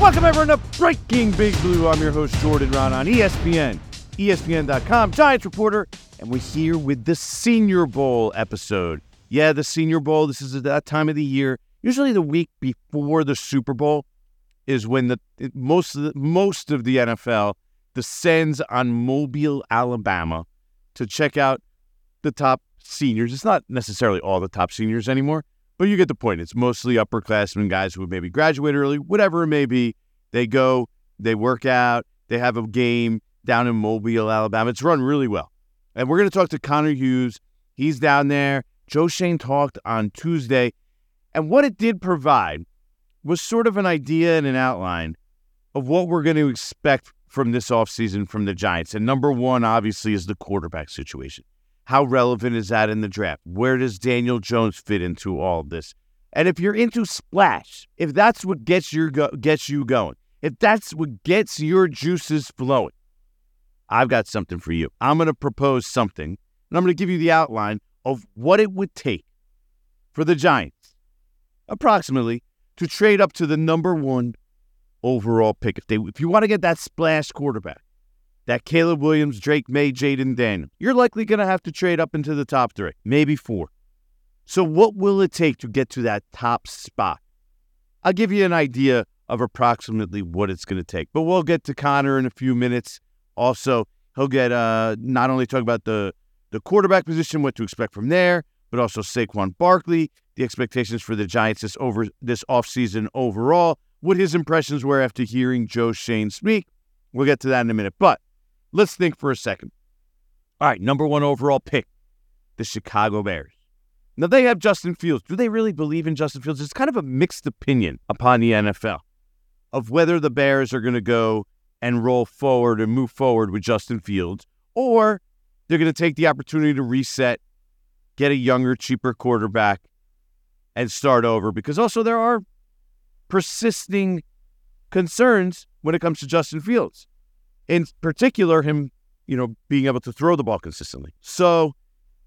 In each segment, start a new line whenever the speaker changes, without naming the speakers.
Welcome everyone to Breaking Big Blue. I'm your host Jordan Raanan ESPN, ESPN.com, Giants reporter, and we're here with the Senior Bowl episode. Yeah, the Senior Bowl. This is at that time of the year. Usually, the week before the Super Bowl is when the most of the, most of the NFL descends on Mobile, Alabama, to check out the top seniors. It's not necessarily all the top seniors anymore, but you get the point. It's mostly upperclassmen, guys who maybe graduate early, whatever it may be. They go, they work out, they have a game down in Mobile, Alabama. It's run really well. And we're going to talk to Connor Hughes. He's down there. Joe Schoen talked on Tuesday. And what it did provide was sort of an idea and an outline of what we're going to expect from this offseason from the Giants. And number one, obviously, is the quarterback situation. How relevant is that in the draft? Where does Daniel Jones fit into all this? And if you're into splash, if that's what gets your go- gets you going, if that's what gets your juices flowing, I've got something for you. I'm going to propose something, and I'm going to give you the outline of what it would take for the Giants, approximately, to trade up to the number one overall pick. If they, if you want to get that splash quarterback, that Caleb Williams, Drake Maye, Jayden Daniel, you're likely going to have to trade up into the top three, maybe four. So, what will it take to get to that top spot? I'll give you an idea of approximately what it's going to take, but we'll get to Connor in a few minutes. Also, he'll get uh, not only talk about the the quarterback position, what to expect from there, but also Saquon Barkley, the expectations for the Giants this over this offseason overall, what his impressions were after hearing Joe Schoen speak. We'll get to that in a minute, but let's think for a second. All right, number one overall pick, the Chicago Bears. Now they have Justin Fields. Do they really believe in Justin Fields? It's kind of a mixed opinion upon the NFL of whether the Bears are going to go and roll forward and move forward with Justin Fields, or they're going to take the opportunity to reset, get a younger, cheaper quarterback, and start over. Because also there are persisting concerns when it comes to Justin Fields, in particular him, you know, being able to throw the ball consistently. So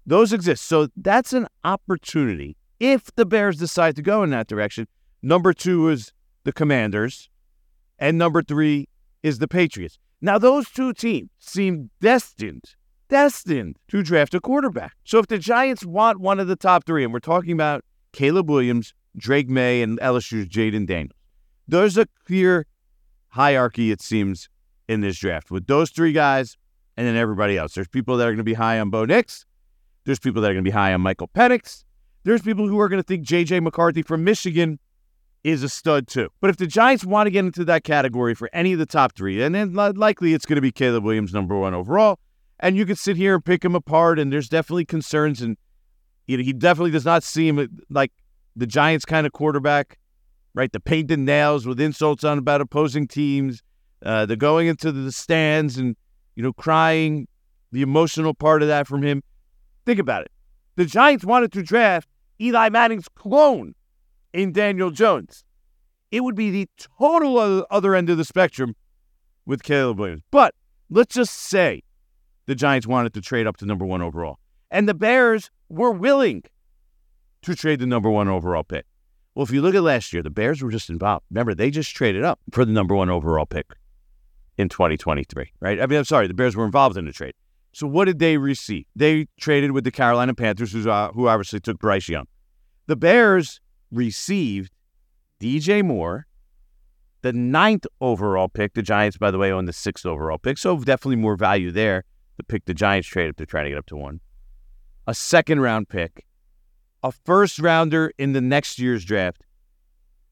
those exist. So that's an opportunity if the Bears decide to go in that direction. Number two is the Commanders, and number three is the Patriots. Now, those two teams seem destined, destined to draft a quarterback. So if the Giants want one of the top three, and we're talking about Caleb Williams, Drake Maye, and LSU's Jayden Daniels, there's a clear hierarchy, it seems, in this draft with those three guys and then everybody else. There's people that are going to be high on Bo Nix. There's people that are going to be high on Michael Penix. There's people who are going to think J.J. McCarthy from Michigan is a stud too. But if the Giants want to get into that category for any of the top three, and then likely it's going to be Caleb Williams number one overall, and you could sit here and pick him apart, and there's definitely concerns, and you know, he definitely does not seem uh, like the Giants kind of quarterback, right? The painted nails with insults on about opposing teams, uh, the going into the stands and you know crying, the emotional part of that from him. Think about it. The Giants wanted to draft Eli Manning's clone in Daniel Jones. It would be the total other end of the spectrum with Caleb Williams. But let's just say the Giants wanted to trade up to number one overall, and the Bears were willing to trade the number one overall pick. Well, if you look at last year, the Bears were just involved. Remember, they just traded up for the number one overall pick in 2023, right? I mean, I'm sorry, the Bears were involved in the trade. So what did they receive? They traded with the Carolina Panthers, uh, who obviously took Bryce Young. The Bears received DJ Moore, the ninth overall pick. The Giants, by the way, own the sixth overall pick, so definitely more value there. The pick the Giants traded up to try to get up to one. A second round pick, a first rounder in the next year's draft,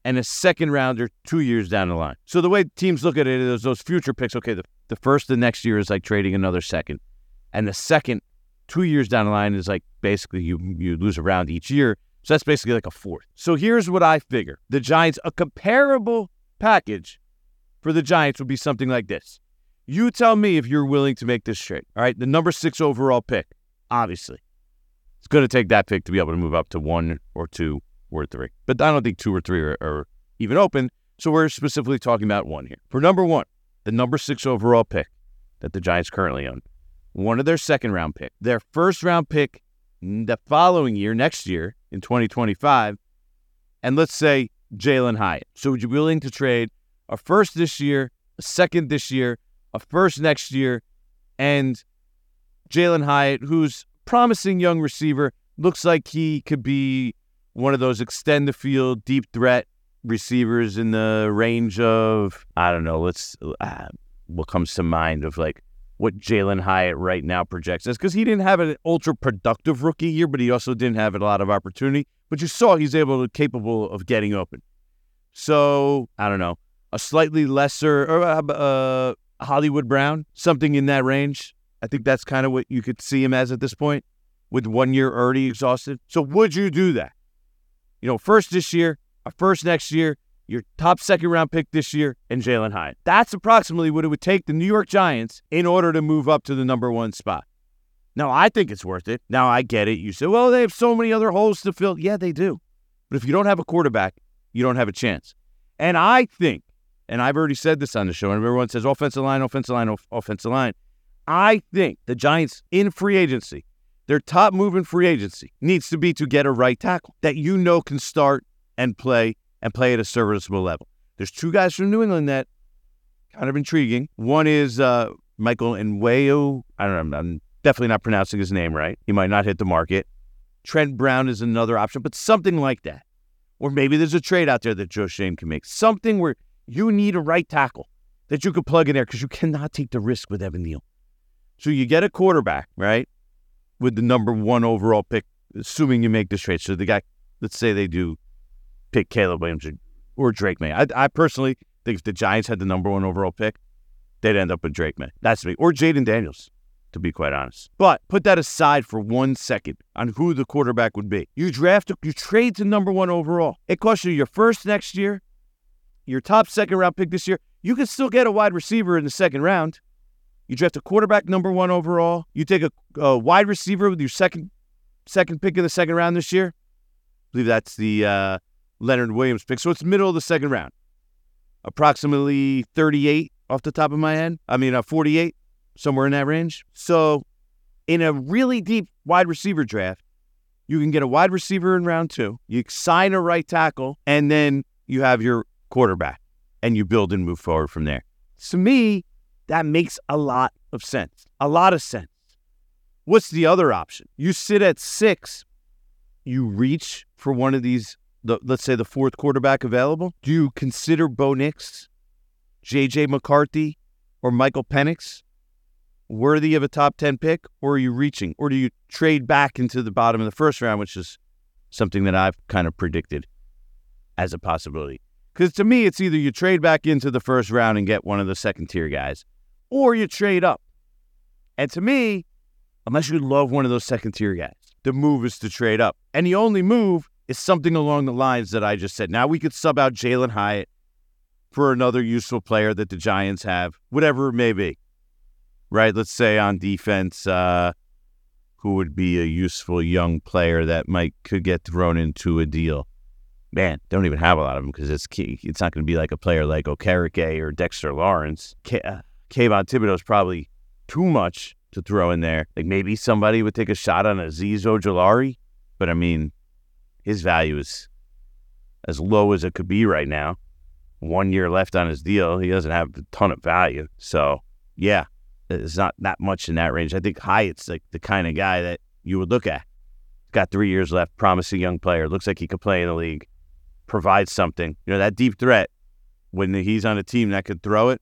and a second rounder two years down the line. So the way teams look at it is those future picks. Okay, the, the first the next year is like trading another second, and the second two years down the line is like basically you you lose a round each year. So that's basically like a fourth. So here's what I figure the Giants, a comparable package for the Giants would be something like this. You tell me if you're willing to make this trade. All right. The number six overall pick, obviously. It's going to take that pick to be able to move up to one or two or three. But I don't think two or three are, are even open. So we're specifically talking about one here. For number one, the number six overall pick that the Giants currently own, one of their second round pick, their first round pick the following year, next year in 2025, and let's say Jalin Hyatt. So would you be willing to trade a first this year, a second this year, a first next year, and Jalin Hyatt, who's promising young receiver, looks like he could be one of those extend the field, deep threat receivers in the range of I don't know. Let's uh, what comes to mind of like what Jalin Hyatt right now projects as because he didn't have an ultra productive rookie year, but he also didn't have a lot of opportunity. But you saw he's able to capable of getting open. So I don't know a slightly lesser or uh, uh, Hollywood Brown, something in that range. I think that's kind of what you could see him as at this point, with one year already exhausted. So would you do that? You know, first this year, a first next year, your top second round pick this year, and Jalin Hyatt. That's approximately what it would take the New York Giants in order to move up to the number one spot. Now, I think it's worth it. Now, I get it. You say, well, they have so many other holes to fill. Yeah, they do. But if you don't have a quarterback, you don't have a chance. And I think, and I've already said this on the show, and everyone says offensive line, offensive line, offensive line. I think the Giants in free agency, their top move in free agency needs to be to get a right tackle that you know can start and play and play at a serviceable level. There's two guys from New England that kind of intriguing. One is uh, Michael Onwenu. I don't know. I'm definitely not pronouncing his name right. He might not hit the market. Trent Brown is another option, but something like that. Or maybe there's a trade out there that Joe Schoen can make. Something where you need a right tackle that you could plug in there because you cannot take the risk with Evan Neal. So you get a quarterback, right, with the number one overall pick, assuming you make this trade. So the guy, let's say they do pick Caleb Williams or, or Drake Maye. I, I, personally think if the Giants had the number one overall pick, they'd end up with Drake Maye. That's me. Or Jayden Daniels, to be quite honest. But put that aside for one second on who the quarterback would be. You draft, you trade to number one overall. It costs you your first next year, your top second round pick this year. You can still get a wide receiver in the second round. You draft a quarterback number one overall. You take a, a wide receiver with your second second pick in the second round this year. I believe that's the uh, Leonard Williams pick. So it's middle of the second round. Approximately 38 off the top of my head. I mean, uh, 48, somewhere in that range. So in a really deep wide receiver draft, you can get a wide receiver in round two, you sign a right tackle, and then you have your quarterback and you build and move forward from there. To me, that makes a lot of sense. A lot of sense. What's the other option? You sit at six, you reach for one of these the let's say the fourth quarterback available? Do you consider Bo Nix, J.J. McCarthy, or Michael Penix worthy of a top ten pick, or are you reaching, or do you trade back into the bottom of the first round, which is something that I've kind of predicted as a possibility? Because to me, it's either you trade back into the first round and get one of the second tier guys, or you trade up. And to me, unless you love one of those second tier guys, the move is to trade up. And the only move is something along the lines that I just said. Now we could sub out Jalin Hyatt for another useful player that the Giants have, whatever it may be. Right? Let's say on defense, uh, who would be a useful young player that might could get thrown into a deal. Man, don't even have a lot of them because it's key. It's not going to be like a player like Okereke or Dexter Lawrence. Uh, Kayvon Thibodeaux is probably too much to throw in there. Like maybe somebody would take a shot on Azeez Ojulari, but I mean, his value is as low as it could be right now. One year left on his deal. He doesn't have a ton of value. So, yeah, it's not that much in that range. I think Hyatt's like the kind of guy that you would look at. Got three years left, promising young player. Looks like he could play in the league, provide something. You know, that deep threat, when he's on a team that could throw it,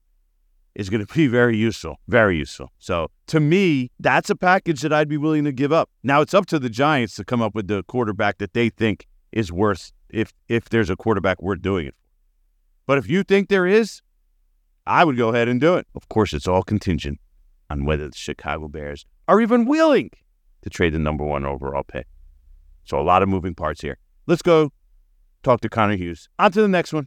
is going to be very useful, very useful. So to me, that's a package that I'd be willing to give up. Now it's up to the Giants to come up with the quarterback that they think is worth if if there's a quarterback worth doing it for. But if you think there is, I would go ahead and do it. Of course, it's all contingent on whether the Chicago Bears are even willing to trade the number one overall pick. So a lot of moving parts here.
let's go talk to Connor Hughes. On to the next one.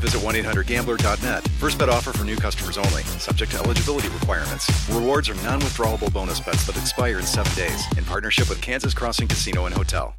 visit 1-800-GAMBLER.net. First bet offer for new customers only. Subject to eligibility requirements. Rewards are non-withdrawable bonus bets that expire in seven days. In partnership with Kansas Crossing Casino and Hotel.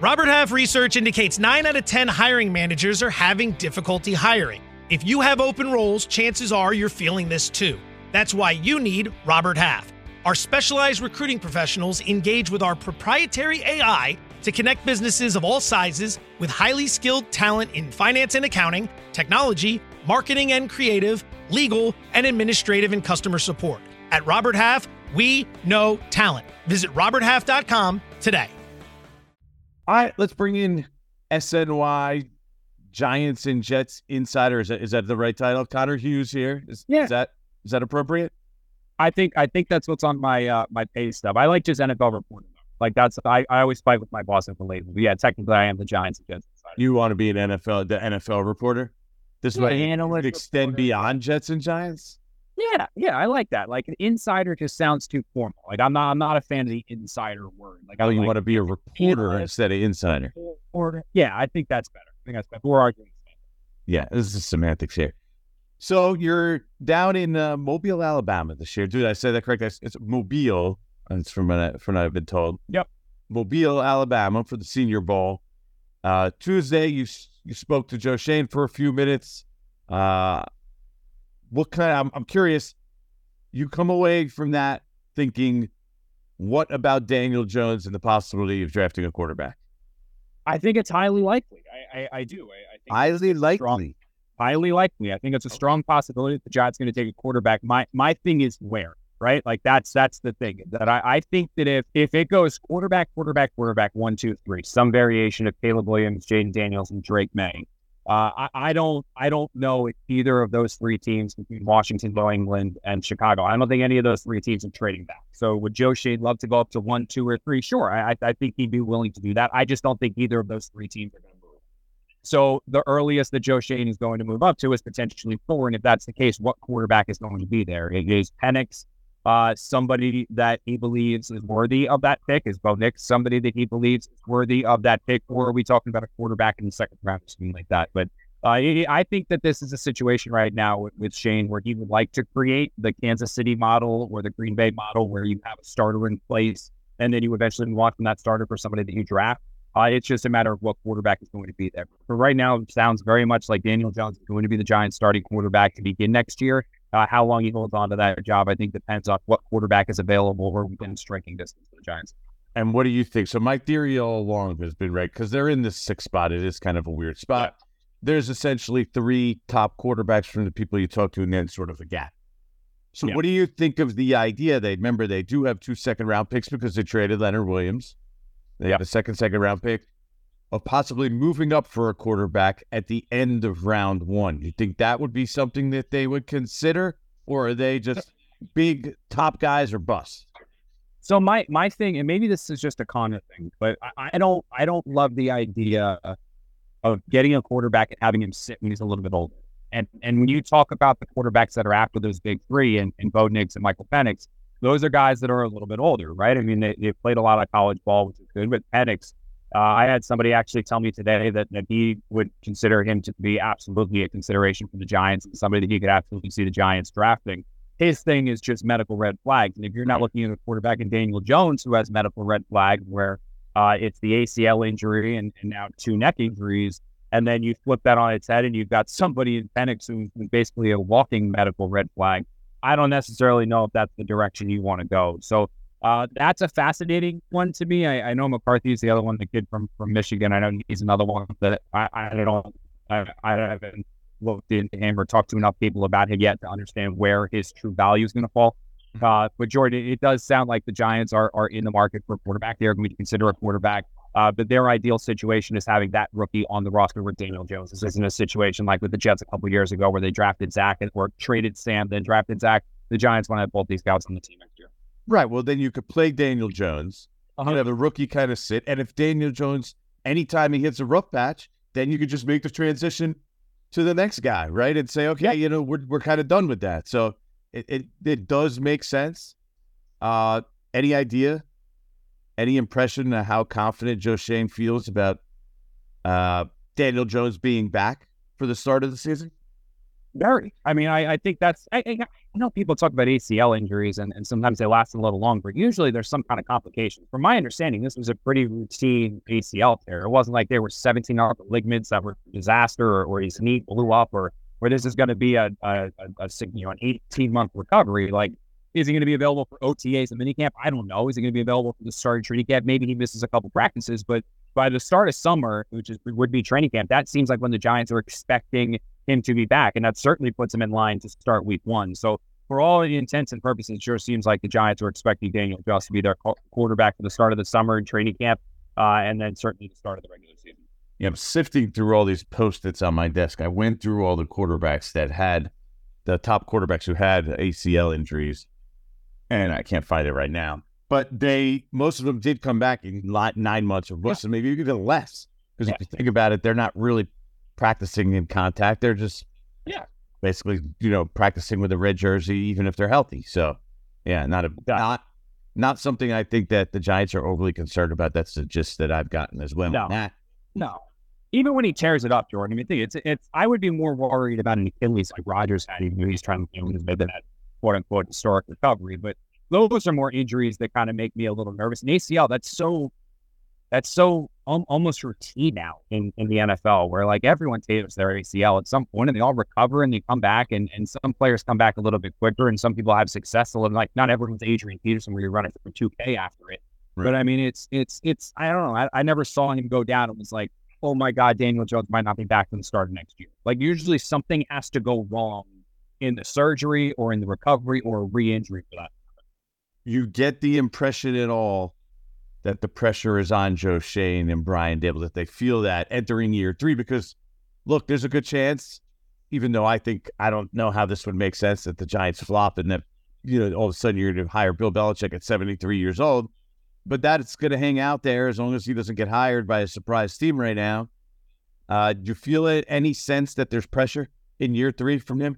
Robert Half research indicates 9 out of 10 hiring managers are having difficulty hiring. If you have open roles, chances are you're feeling this too. That's why you need Robert Half. Our specialized recruiting professionals engage with our proprietary AI to connect businesses of all sizes with highly skilled talent in finance and accounting, technology, marketing and creative, legal, and administrative and customer support. At Robert Half, we know talent. Visit roberthalf.com today.
All right, let's bring in SNY Giants and Jets insider. Is that, is that the right title? Connor Hughes here. Is,
Yeah.
is that is that appropriate?
I think I think that's what's on my uh, my pay stub. I like just NFL reporting. Like that's I, I always fight with my boss at the label. But yeah, technically I am the Giants Jets insider.
You want to be an NFL the NFL reporter? This
Yeah,
might
analyst
extend
reporter.
beyond Jets and Giants.
Yeah, yeah, I like that. Like an insider just sounds too formal. Like I'm not I'm not a fan of the insider word. Like
Oh,
I
you
like
want to be a reporter
analyst.
instead of insider.
reporter. Yeah, I think that's better. I think that's better. We're arguing.
Yeah, this is semantics here. So you're down in uh, Mobile, Alabama this year, dude. I said that correct. It's Mobile. That's from what, from what I've been told.
Yep.
Mobile, Alabama, for the Senior Bowl. Uh, Tuesday, you you spoke to Joe Schoen for a few minutes. Uh, what kind? I'm, I'm curious. You come away from that thinking, what about Daniel Jones and the possibility of drafting a quarterback?
I think it's highly likely. I I, I do. I, I think
Highly
it's strong-
likely.
highly likely. I think it's a strong possibility that the Giants going to take a quarterback. My my thing is where, right? Like that's that's the thing that I, I think that if if it goes quarterback, quarterback, quarterback, one, two, three, some variation of Caleb Williams, Jayden Daniels, and Drake Maye. Uh, I, I don't I don't know if either of those three teams between Washington, New England, and Chicago. I don't think any of those three teams are trading back. So would Joe Schoen love to go up to one, two, or three? Sure, I I- think he'd be willing to do that. I just don't think either of those three teams are going to move. So the earliest that Joe Schoen is going to move up to is potentially four. And if that's the case, what quarterback is going to be there? It is Penix, uh, somebody that he believes is worthy of that pick. Is Bo Nix somebody that he believes is worthy of that pick? Or are we talking about a quarterback in the second round or something like that? But uh, I I think that this is a situation right now with, with Schoen where he would like to create the Kansas City model or the Green Bay model where you have a starter in place and then you eventually on from that starter for somebody that you draft. Uh, it's just a matter of what quarterback is going to be there. But right now, it sounds very much like Daniel Jones is going to be the Giants' starting quarterback to begin next year. Uh, how long he holds on to that job, I think, depends on what quarterback is available or within striking distance for the Giants.
And what do you think? So my theory all along has been right because they're in this sixth spot. It is kind of a weird spot. There's essentially three top quarterbacks from the people you talk to, and then sort of a gap. So
Yeah.
what do you think of the idea? They remember they do have two second round picks because they traded Leonard Williams. They have a second second round pick of possibly moving up for a quarterback at the end of round one. You think that would be something that they would consider, or are they just big top guys or bust?
So my my thing, and maybe this is just a Connor thing, but I, I don't I don't love the idea of getting a quarterback and having him sit when he's a little bit older. And and when you talk about the quarterbacks that are after those big three and, and Bo Nix and Michael Penix, those are guys that are a little bit older, right? I mean, they, they've played a lot of college ball, which is good. But Penix, uh, I had somebody actually tell me today that, that he would consider him to be absolutely a consideration for the Giants and somebody that he could absolutely see the Giants drafting. His thing is just medical red flags. And if you're not looking at a quarterback in Daniel Jones who has medical red flag, where uh, it's the ACL injury and, and now two neck injuries, and then you flip that on its head and you've got somebody in Penix who's basically a walking medical red flag. I don't necessarily know if that's the direction you want to go. So uh, that's a fascinating one to me. I, I know McCarthy is the other one, the kid from from Michigan. I know he's another one that I, I don't I, I haven't looked into him or talked to enough people about him yet to understand where his true value is going to fall. Mm-hmm. Uh, but Jordan, it does sound like the Giants are are in the market for a quarterback. They're going to consider a quarterback. Uh, but their ideal situation is having that rookie on the roster with Daniel Jones. This isn't a situation like with the Jets a couple years ago where they drafted Zach or traded Sam, then drafted Zach. The Giants want to have both these guys on the team next year.
Right. Well, then you could play Daniel Jones. Uh-huh. have a rookie kind of sit. And if Daniel Jones, anytime he hits a rough patch, then you could just make the transition to the next guy, right? And say, okay, you know, we're we're kind of done with that. So it, it it does make sense. Uh any idea? Any impression of how confident Joe Schoen feels about uh Daniel Jones being back for the start of the season?
Very. I mean, I, I think that's, I, I, know people talk about ACL injuries and, and sometimes they last a little longer. But usually there's some kind of complication. From my understanding, this was a pretty routine ACL tear. It wasn't like there were 17 other ligaments that were disaster or, or his knee blew up or where this is going to be a, a, a, a, you know, an 18 month recovery. Like, is he going to be available for OTAs and minicamp? I don't know. Is he going to be available for the start of training camp? Maybe he misses a couple practices, but by the start of summer, which is would be training camp, that seems like when the Giants are expecting him to be back, and that certainly puts him in line to start Week One. So, for all the intents and purposes, it sure seems like the Giants are expecting Daniel Jones to be their quarterback for the start of the summer and training camp, uh, and then certainly the start of the regular season.
Yeah, I'm sifting through all these post-its on my desk. I went through all the quarterbacks that had the top quarterbacks who had ACL injuries, and I can't find it right now. But they, most of them did come back in nine months or most yeah. maybe even less. Because yeah. if you think about it, they're not really practicing in contact. They're just
yeah,
basically you know practicing with a red jersey, even if they're healthy. So yeah, not a not not something I think that the Giants are overly concerned about. That's the gist that I've gotten as well.
No, nah. no. Even when he tears it up, Jordan. I mean, think it's it's. I would be more worried about an Achilles like Rodgers had, even though he's trying to you know, maybe that quote unquote historic recovery. But those are more injuries that kind of make me a little nervous. And ACL, that's so that's so um, almost routine now in, in the NFL where like everyone tears their ACL at some point and they all recover and they come back and, and some players come back a little bit quicker and some people have success a little like not everyone's Adrian Peterson where you're running for 2K after it. Right. But I mean it's it's it's I don't know. I, I never saw him go down It was like, oh my God, Daniel Jones might not be back from the start of next year. Like usually something has to go wrong in the surgery or in the recovery or re-injury for that.
You get the impression at all that the pressure is on Joe Schoen and Brian Daboll, that they feel that entering year three, because look, there's a good chance, even though I think I don't know how this would make sense that the Giants flop and that, you know, all of a sudden you're going to hire Bill Belichick at 73 years old, but that's going to hang out there as long as he doesn't get hired by a surprise team right now. Uh, do you feel it, any sense that there's pressure in year three from him?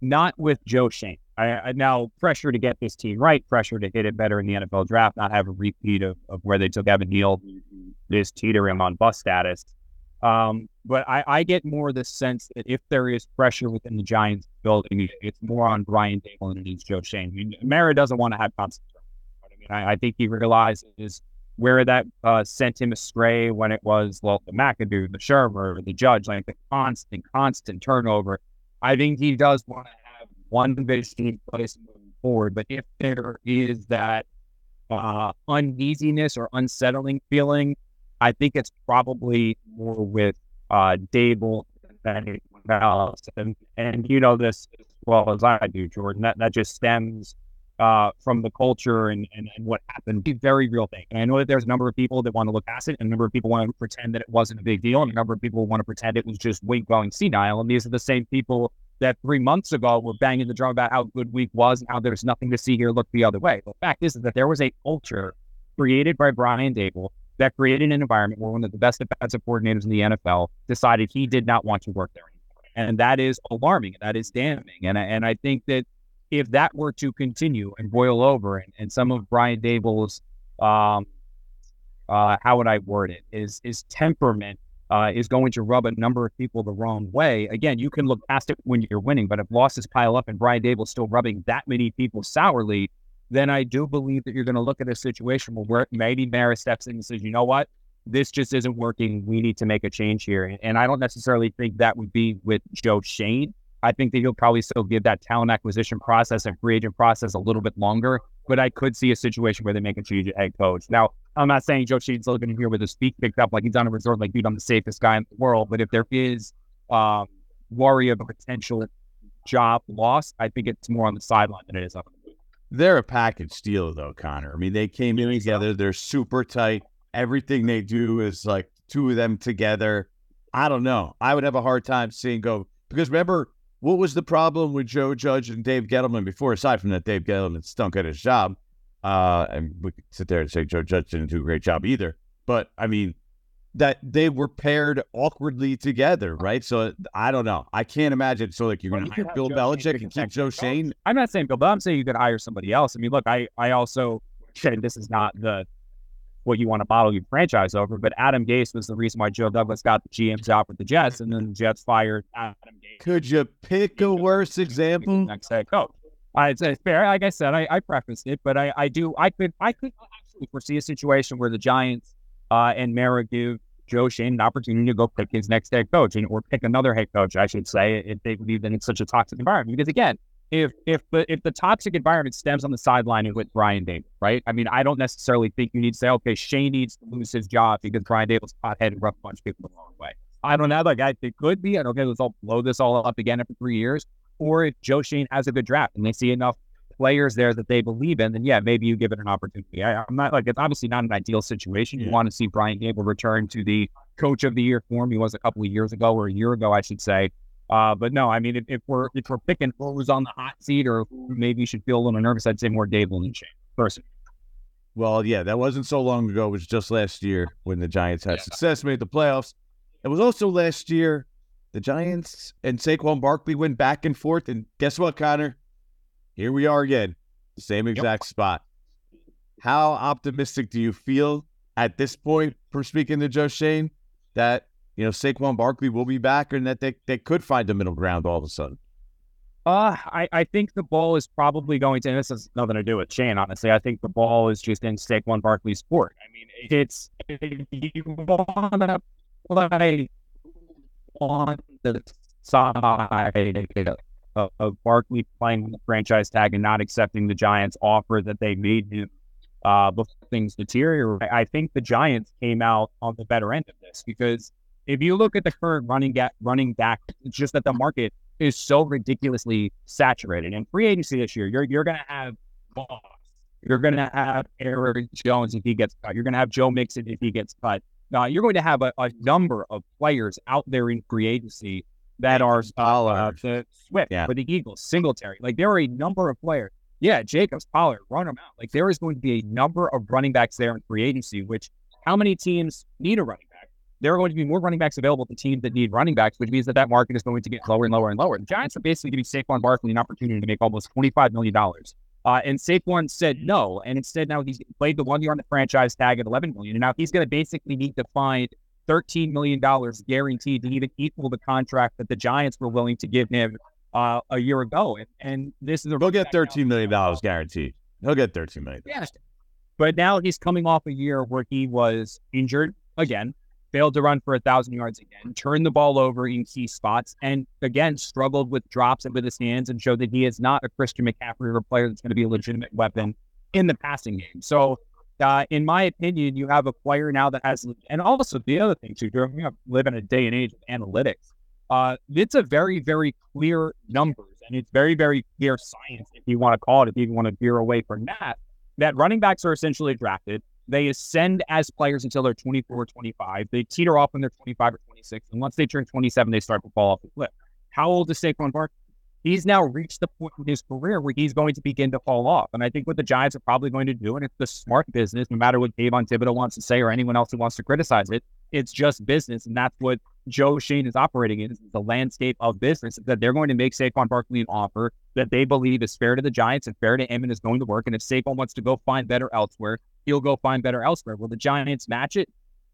Not with Joe Schoen. I, I, now pressure to get this team right, pressure to hit it better in the NFL draft, not have a repeat of, of where they took Evan Neal, this teetering on bus status. Um, but I, I, get more the sense that if there is pressure within the Giants building, it's more on Brian Daboll than it is Joe Schoen. I mean, Mara doesn't want to have constant. I mean, I, I, think he realizes where that uh, sent him astray when it was well the McAdoo, the Shurmur, the Judge, like the constant, constant turnover. I think he does want to one vaccine place moving forward. But if there is that uh, uneasiness or unsettling feeling, I think it's probably more with uh, Daboll than anyone else. And, and you know this as well as I do, Jordan. That that just stems uh, from the culture and, and, and what happened. A very real thing. And I know that there's a number of people that want to look past it, and a number of people want to pretend that it wasn't a big deal, and a number of people want to pretend it was just weight going senile. And these are the same people that three months ago were banging the drum about how good week was and how there's nothing to see here, look the other way. The fact is, that there was a culture created by Brian Daboll that created an environment where one of the best defensive coordinators in the NFL decided he did not want to work there anymore. And that is alarming. That is damning. And, and I think that if that were to continue and boil over and, and some of Brian Daboll's, um, uh, how would I word it, is, is temperament uh, is going to rub a number of people the wrong way. Again, you can look past it when you're winning, but if losses pile up and Brian Daboll's still rubbing that many people sourly, then I do believe that you're going to look at a situation where maybe Mara steps in and says, you know what, this just isn't working. We need to make a change here. And I don't necessarily think that would be with Joe Schoen. I think that he'll probably still give that talent acquisition process and free agent process a little bit longer. But I could see a situation where they make a change at head coach. Now, I'm not saying Joe Schoen's looking here with his feet picked up like he's on a resort, like dude, I'm the safest guy in the world. But if there is um, worry of a potential job loss, I think it's more on the sideline than it is up.
They're a package deal, though, Connor. I mean, they came in together. They're super tight. Everything they do is like two of them together. I don't know. I would have a hard time seeing go because remember what was the problem with Joe Judge and Dave Gettleman before? Aside from that, Dave Gettleman stunk at his job, uh, and we could sit there and say Joe Judge didn't do a great job either. But I mean, that they were paired awkwardly together, right? So I don't know. I can't imagine. So like you're going to hire Bill Joe Belichick and keep Joe Schoen.
I'm not saying Bill, but I'm saying you could hire somebody else. I mean, look, I I also said this is not the what you want to bottle your franchise over. But Adam Gase was the reason why Joe Douglas got the GM job with the Jets, and then the Jets fired Adam Gase.
Could you pick a worse example?
Next head coach. I, it's, fair. Like I said, I, I prefaced it, but I, I do. I could I could actually foresee a situation where the Giants uh, and Mara give Joe Schoen an opportunity to go pick his next head coach and or pick another head coach, I should say, if they believe that it's such a toxic environment. Because again, if if the if the toxic environment stems on the sideline with Brian Daboll, right? I mean, I don't necessarily think you need to say, okay, Schoen needs to lose his job because Brian Daboll's pothead and rough bunch of people the wrong way. I don't know. Like, I, it could be. I don't know. Let's all blow this all up again after three years. Or if Joe Schoen has a good draft and they see enough players there that they believe in, then yeah, maybe you give it an opportunity. I, am not like it's obviously not an ideal situation. You want to see Brian Daboll return to the coach of the year form he was a couple of years ago or a year ago, I should say. Uh, but no, I mean, if, if, we're if we're picking who's on the hot seat or maybe you should feel a little nervous, I'd say more Daboll than Schoen. personally.
Well, yeah, that wasn't so long ago. It was just last year when the Giants had yeah. success, made the playoffs. It was also last year the Giants and Saquon Barkley went back and forth. And guess what, Connor? Here we are again, same exact yep. spot. How optimistic do you feel at this point for speaking to Joe Schoen that you know, Saquon Barkley will be back and that they, they could find a middle ground all of a sudden?
Uh, I, I think the ball is probably going to, and this has nothing to do with Schoen, honestly. I think the ball is just in Saquon Barkley's court. I mean, it's, you want to play on the side of, of Barkley playing the franchise tag and not accepting the Giants' offer that they made him uh, before things deteriorate. I think the Giants came out on the better end of this because if you look at the current running back, running back, it's just that the market is so ridiculously saturated. And free agency this year, you're you're gonna have Boss, you're gonna have Aaron Jones if he gets cut, you're gonna have Joe Mixon if he gets cut. Now you're going to have a, a number of players out there in free agency that are uh, uh, the Swift yeah. for the Eagles, Singletary. Like there are a number of players. Yeah, Jacobs, Pollard, run them out. Like there is going to be a number of running backs there in free agency. Which how many teams need a running back? there are going to be more running backs available to teams that need running backs, which means that that market is going to get lower and lower and lower. The Giants are basically giving Saquon Barkley an opportunity to make almost $25 million. Uh, and Saquon said no. And instead, now he's played the one year on the franchise tag at 11 million. And now he's going to basically need to find $13 million guaranteed to even equal the contract that the Giants were willing to give him uh, a year ago. And, and this is a
he'll get $13 million guaranteed. He'll get $13 million.
Yeah. But now he's coming off a year where he was injured again failed to run for a thousand yards again, turned the ball over in key spots, and again struggled with drops and with his hands and showed that he is not a Christian McCaffrey or player that's going to be a legitimate weapon in the passing game. So, uh, in my opinion, you have a player now that has, and also the other thing too, we live in a day and age of analytics. Uh, it's a very, very clear numbers, and it's very, very clear science, if you want to call it, if you want to veer away from that. That running backs are essentially drafted they ascend as players until they're 24 or 25. They teeter off when they're 25 or 26. And once they turn 27, they start to fall off the cliff. How old is Saquon Barkley? He's now reached the point in his career where he's going to begin to fall off. And I think what the Giants are probably going to do, and it's the smart business, no matter what Kayvon Thibodeaux wants to say or anyone else who wants to criticize it, it's just business. And that's what Joe Schoen is operating in, the landscape of business, that they're going to make Saquon Barkley an offer that they believe is fair to the Giants and fair to him and is going to work. And if Saquon wants to go find better elsewhere, he'll go find better elsewhere. Will the Giants match it?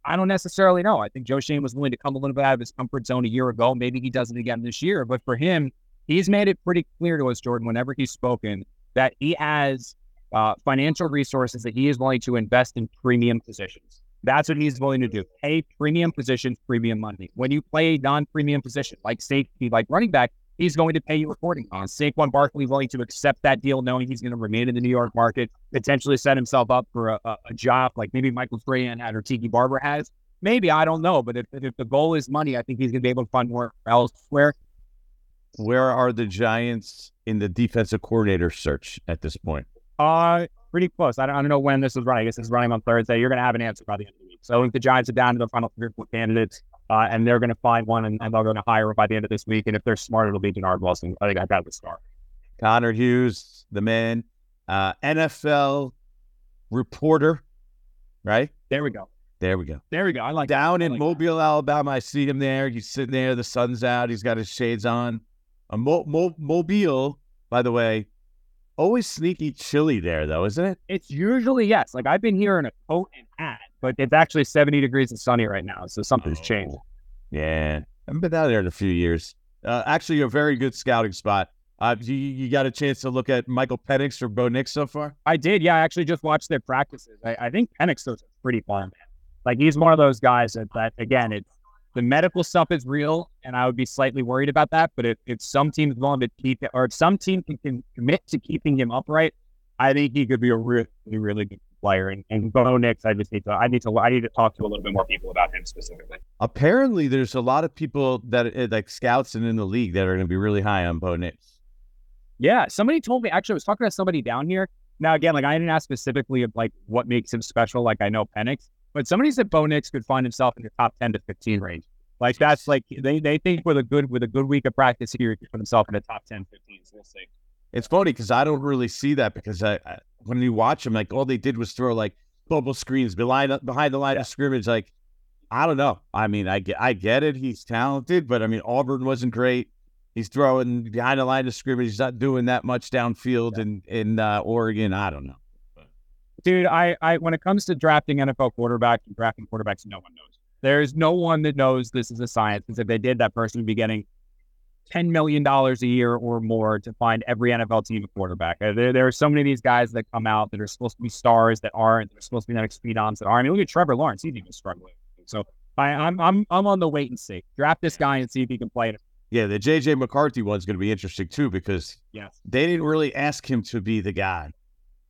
I don't necessarily know. I think Joe Schoen was willing to come a little bit out of his comfort zone a year ago. Maybe he does it again this year. But for him, he's made it pretty clear to us, Jordan, whenever he's spoken, that he has uh, financial resources that he is willing to invest in premium positions. That's what he's willing to do. Pay premium positions, premium money. When you play a non premium position like safety, like running back, he's going to pay you accordingly. Uh, Saquon Barkley willing to accept that deal, knowing he's going to remain in the New York market, potentially set himself up for a, a, a job like maybe Michael Strahan had or Tiki Barber has. Maybe I don't know, but if, if the goal is money, I think he's going to be able to find more elsewhere.
Where are the Giants in the defensive coordinator search at this point?
Uh, pretty close. I don't, I don't know when this is running. I guess it's running on Thursday. You're going to have an answer by the end of the week. So I think the Giants are down to the final three or four candidates, uh, and they're going to find one, and, and they're going to hire him by the end of this week. And if they're smart, it'll be Dennard Wilson. I think I got the start.
Connor Hughes, the man, uh, NFL reporter, right?
There we go.
There we go.
There we go. I like
down
I
in
like
Mobile, that. Alabama. I see him there. He's sitting there. The sun's out. He's got his shades on. A Mo- Mo- Mobile, by the way, always sneaky chilly there, though, isn't it?
It's usually yes. Like I've been here in a coat and hat, but it's actually 70 degrees and sunny right now, so something's oh. changed.
Yeah, I haven't been out there in a few years. Uh, actually, a very good scouting spot. Uh, you, you got a chance to look at Michael Penix or Bo Nix so far?
I did. Yeah, I actually just watched their practices. I, I think Penix is pretty fun. Like he's one of those guys that, that again, it's the medical stuff is real, and I would be slightly worried about that. But if, if some team is willing to keep it, or if some team can, can commit to keeping him upright, I think he could be a really, really good player. And, and Bo Nix, I just need to, I need to, I need to talk to a little bit more people about him specifically.
Apparently, there's a lot of people that eh, like scouts and in the league that are going to be really high on Bo Nix.
Yeah, somebody told me. Actually, I was talking to somebody down here. Now, again, like I didn't ask specifically of like what makes him special. Like I know Penix, but somebody said Bo Nix could find himself in the top ten to fifteen range. Like that's like they, they think with a good with a good week of practice here, he could put himself in the top 10, 15. So we'll see.
It's funny because I don't really see that because I, I, when you watch him, like all they did was throw like bubble screens behind behind the line yeah. of scrimmage. Like I don't know. I mean, I get I get it. He's talented, but I mean Auburn wasn't great. He's throwing behind the line of scrimmage. He's not doing that much downfield yeah. in in uh, Oregon. I don't know
dude, I, I when it comes to drafting NFL quarterbacks and drafting quarterbacks, no one knows. There's no one that knows this is a science. Because if they did, that person would be getting ten million dollars a year or more to find every NFL team a quarterback. Uh, there, there are so many of these guys that come out that are supposed to be stars that aren't. They're supposed to be the next phenoms that aren't. I mean, look at Trevor Lawrence; he's even struggling. So I, I'm I'm I'm on the wait and see. Draft this guy and see if he can play it.
Yeah, the JJ McCarthy one's going to be interesting too because
yes.
they didn't really ask him to be the guy.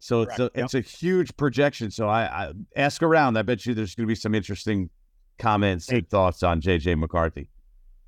So Correct. it's a, yep. it's a huge projection. So I, I, ask around. I bet you there's going to be some interesting comments hey. and thoughts on JJ McCarthy.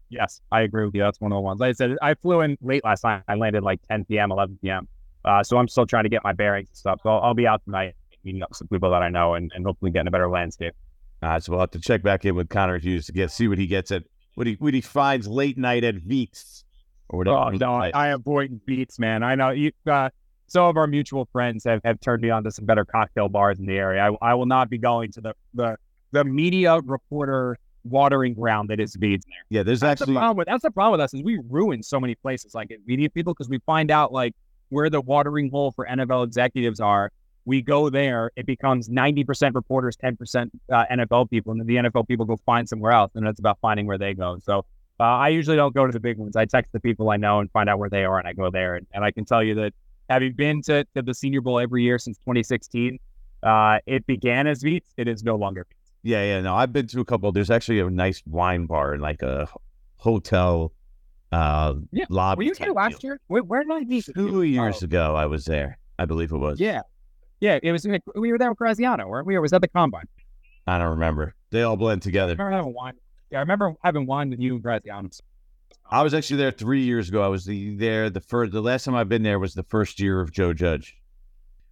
Yes, I agree with you. That's one of the ones. Like I said, I flew in late last night. I landed like 10 p.m., 11 p.m. Uh, so I'm still trying to get my bearings and stuff. So I'll, I'll be out tonight meeting up some people that I know and, and hopefully getting a better landscape.
All right, so we'll have to check back in with Connor Hughes to get see what he gets at what he what he finds late night at Veets
or whatever. Oh no, I, I avoid Veets, man. I know you. Uh, some of our mutual friends have, have turned me on to some better cocktail bars in the area. I, I will not be going to the, the, the media reporter watering ground that is Veets there.
Yeah, there's
that's
actually
the problem with that's the problem with us is we ruin so many places like media people because we find out like where the watering hole for NFL executives are. We go there, it becomes 90% reporters, 10% uh, NFL people, and then the NFL people go find somewhere else, and it's about finding where they go. So uh, I usually don't go to the big ones. I text the people I know and find out where they are, and I go there. And, and I can tell you that having been to, to the Senior Bowl every year since 2016, uh, it began as Veets. It is no longer Veets.
Yeah, yeah. No, I've been to a couple. There's actually a nice wine bar in like a hotel uh,
yeah.
lobby.
Were you there last year? Where, where did I be?
Two years oh. ago, I was there. I believe it was.
Yeah, yeah. It was. We were there with Graziano, weren't we? Or was that the combine?
I don't remember. They all blend together.
I remember having wine. Yeah, I remember having wine with you and Graziano.
I was actually there three years ago. I was the, there the first. The last time I've been there was the first year of Joe Judge.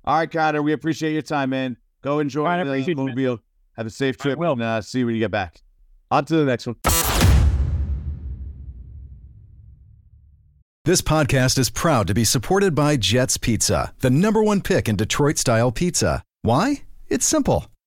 All right, Connor. We appreciate your time, man. Go enjoy right, the mobile. Have a safe trip.
Will.
And uh, see you when you get back. On to the next one.
This podcast is proud to be supported by Jets Pizza, the number one pick in Detroit style pizza. Why? It's simple.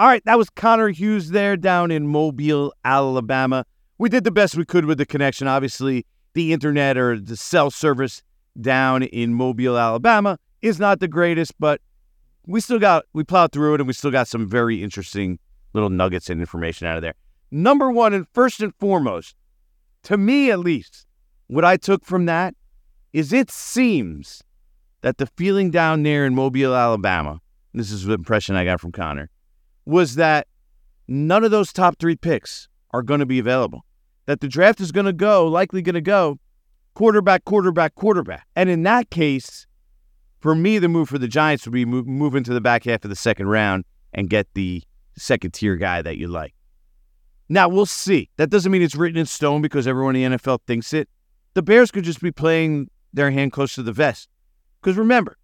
All right, that was Connor Hughes there down in Mobile, Alabama. We did the best we could with the connection. Obviously, the internet or the cell service down in Mobile, Alabama is not the greatest, but we still got, we plowed through it and we still got some very interesting little nuggets and information out of there. Number one, and first and foremost, to me at least, what I took from that is it seems that the feeling down there in Mobile, Alabama, this is the impression I got from Connor, was that none of those top three picks are going to be available. That the draft is going to go, likely going to go quarterback, quarterback, quarterback. And in that case, for me, the move for the Giants would be move, move into the back half of the second round and get the second tier guy that you like. Now, we'll see. That doesn't mean it's written in stone because everyone in the NFL thinks it. The Bears could just be playing their hand close to the vest. Because remember,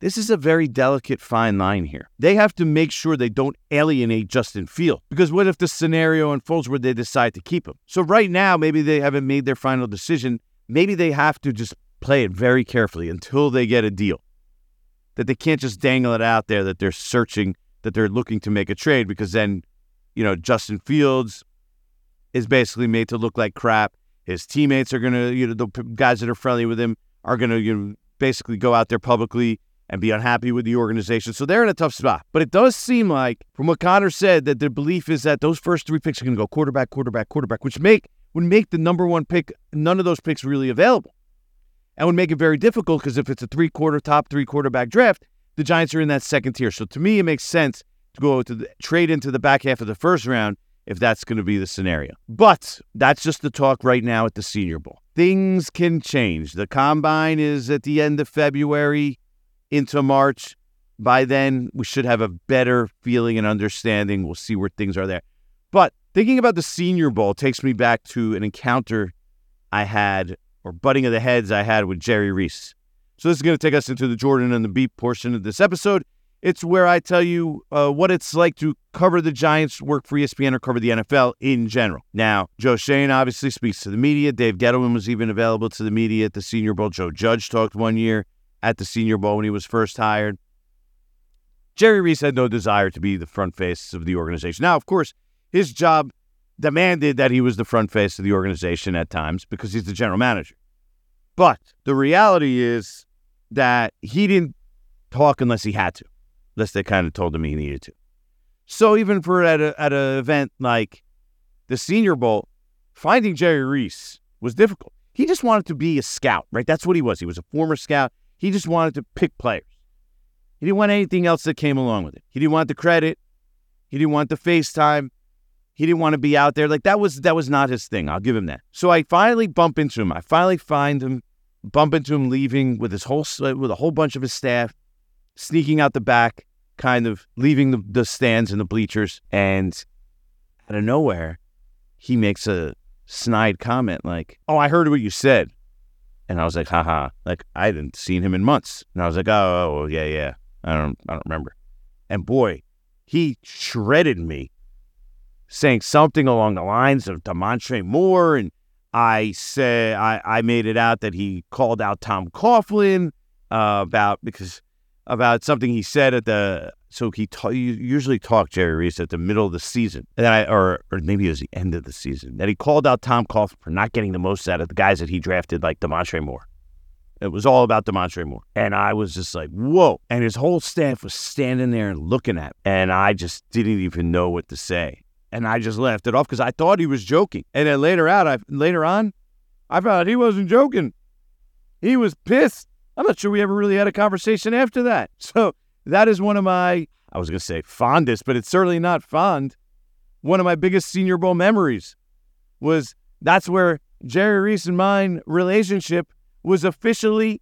this is a very delicate fine line here. They have to make sure they don't alienate Justin Field. Because what if the scenario unfolds where they decide to keep him? So right now, maybe they haven't made their final decision. Maybe they have to just play it very carefully until they get a deal. That they can't just dangle it out there that they're searching, that they're looking to make a trade, because then, you know, Justin Fields is basically made to look like crap. His teammates are going to, you know, the guys that are friendly with him are going to, you know, basically go out there publicly and be unhappy with the organization. So they're in a tough spot. But it does seem like, from what Connor said, that the belief is that those first three picks are going to go quarterback, quarterback, quarterback, which make would make the number one pick none of those picks really available, and would make it very difficult because if it's a three quarter top three quarterback draft, the Giants are in that second tier. So to me, it makes sense to go to the, trade into the back half of the first round if that's going to be the scenario. But that's just the talk right now at the Senior Bowl. Things can change. The combine is at the end of February into March. By then, we should have a better feeling and understanding. We'll see where things are there. But thinking about the Senior Bowl takes me back to an encounter I had, or butting of the heads I had with Jerry Reese. So this is going to take us into the Jordan and the Beat portion of this episode. It's where I tell you uh, what it's like to cover the Giants, work for ESPN, or cover the NFL in general. Now, Joe Schoen obviously speaks to the media. Dave Gettleman was even available to the media at the Senior Bowl. Joe Judge talked one year at the Senior Bowl when he was first hired. Jerry Reese had no desire to be the front face of the organization. Now, of course, his job demanded that he was the front face of the organization at times because he's the general manager. But the reality is that he didn't talk unless he had to, unless they kind of told him he needed to. So even for at a at an event like the Senior Bowl, finding Jerry Reese was difficult. He just wanted to be a scout, right? That's what he was. He was a former scout. He just wanted to pick players. He didn't want anything else that came along with it. He didn't want the credit. He didn't want the FaceTime. He didn't want to be out there. Like that was that was not his thing. I'll give him that. So I finally bump into him. I finally find him, bump into him leaving with his whole with a whole bunch of his staff, sneaking out the back, kind of leaving the, the stands and the bleachers. And out of nowhere, he makes a snide comment like, "Oh, I heard what you said," and I was like, "Haha!" Like I hadn't seen him in months, and I was like, "Oh, oh yeah, yeah." I don't, I don't remember. And boy, he shredded me, saying something along the lines of Damontre Moore, and I said I, I made it out that he called out Tom Coughlin uh, about because about something he said at the so he usually talked Jerry Reese at the middle of the season, and I or or maybe it was the end of the season that he called out Tom Coughlin for not getting the most out of the guys that he drafted like Damontre Moore. It was all about Damontre Moore. And I was just like, whoa. And his whole staff was standing there and looking at me. And I just didn't even know what to say. And I just laughed it off because I thought he was joking. And then later out, I later on, I found he wasn't joking. He was pissed. I'm not sure we ever really had a conversation after that. So that is one of my, I was going to say fondest, but it's certainly not fond. One of my biggest Senior Bowl memories was that's where Jerry Reese and mine relationship was officially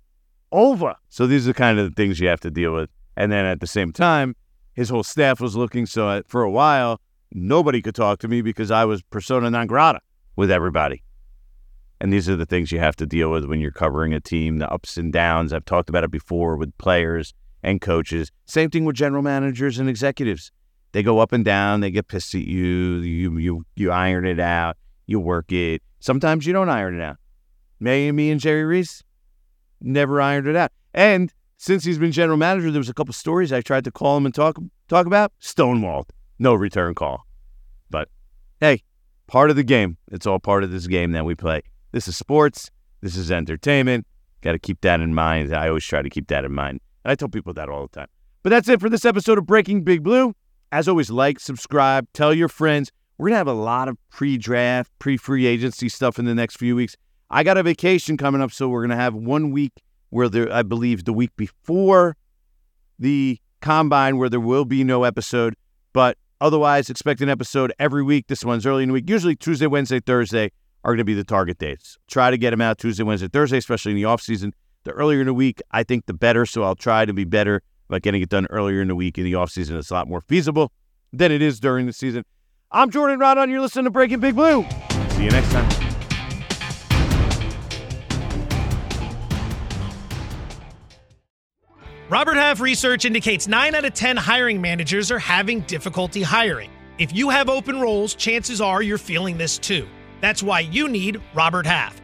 over. So these are the kind of the things you have to deal with. And then at the same time, his whole staff was looking. So for a while, nobody could talk to me because I was persona non grata with everybody. And these are the things you have to deal with when you're covering a team, the ups and downs. I've talked about it before with players and coaches. Same thing with general managers and executives. They go up and down, they get pissed at you, you you you iron it out, you work it. Sometimes you don't iron it out. May me and Jerry Reese never ironed it out. And since he's been general manager, there was a couple stories I tried to call him and talk talk about. Stonewalled. No return call. But hey, part of the game. It's all part of this game that we play. This is sports. This is entertainment. Got to keep that in mind. I always try to keep that in mind. And I tell people that all the time. But that's it for this episode of Breaking Big Blue. As always, like, subscribe, tell your friends. We're going to have a lot of pre draft, pre free agency stuff in the next few weeks. I got a vacation coming up, so we're going to have one week where there, I believe the week before the combine, where there will be no episode. But otherwise, expect an episode every week. This one's early in the week. Usually Tuesday, Wednesday, Thursday are going to be the target dates. Try to get them out Tuesday, Wednesday, Thursday, especially in the off season. The earlier in the week, I think the better. So I'll try to be better about getting it done earlier in the week in the off season. It's a lot more feasible than it is during the season. I'm Jordan Raanan. You're listening to Breaking Big Blue. See you next time.
Robert Half research indicates 9 out of 10 hiring managers are having difficulty hiring. If you have open roles, chances are you're feeling this too. That's why you need Robert Half.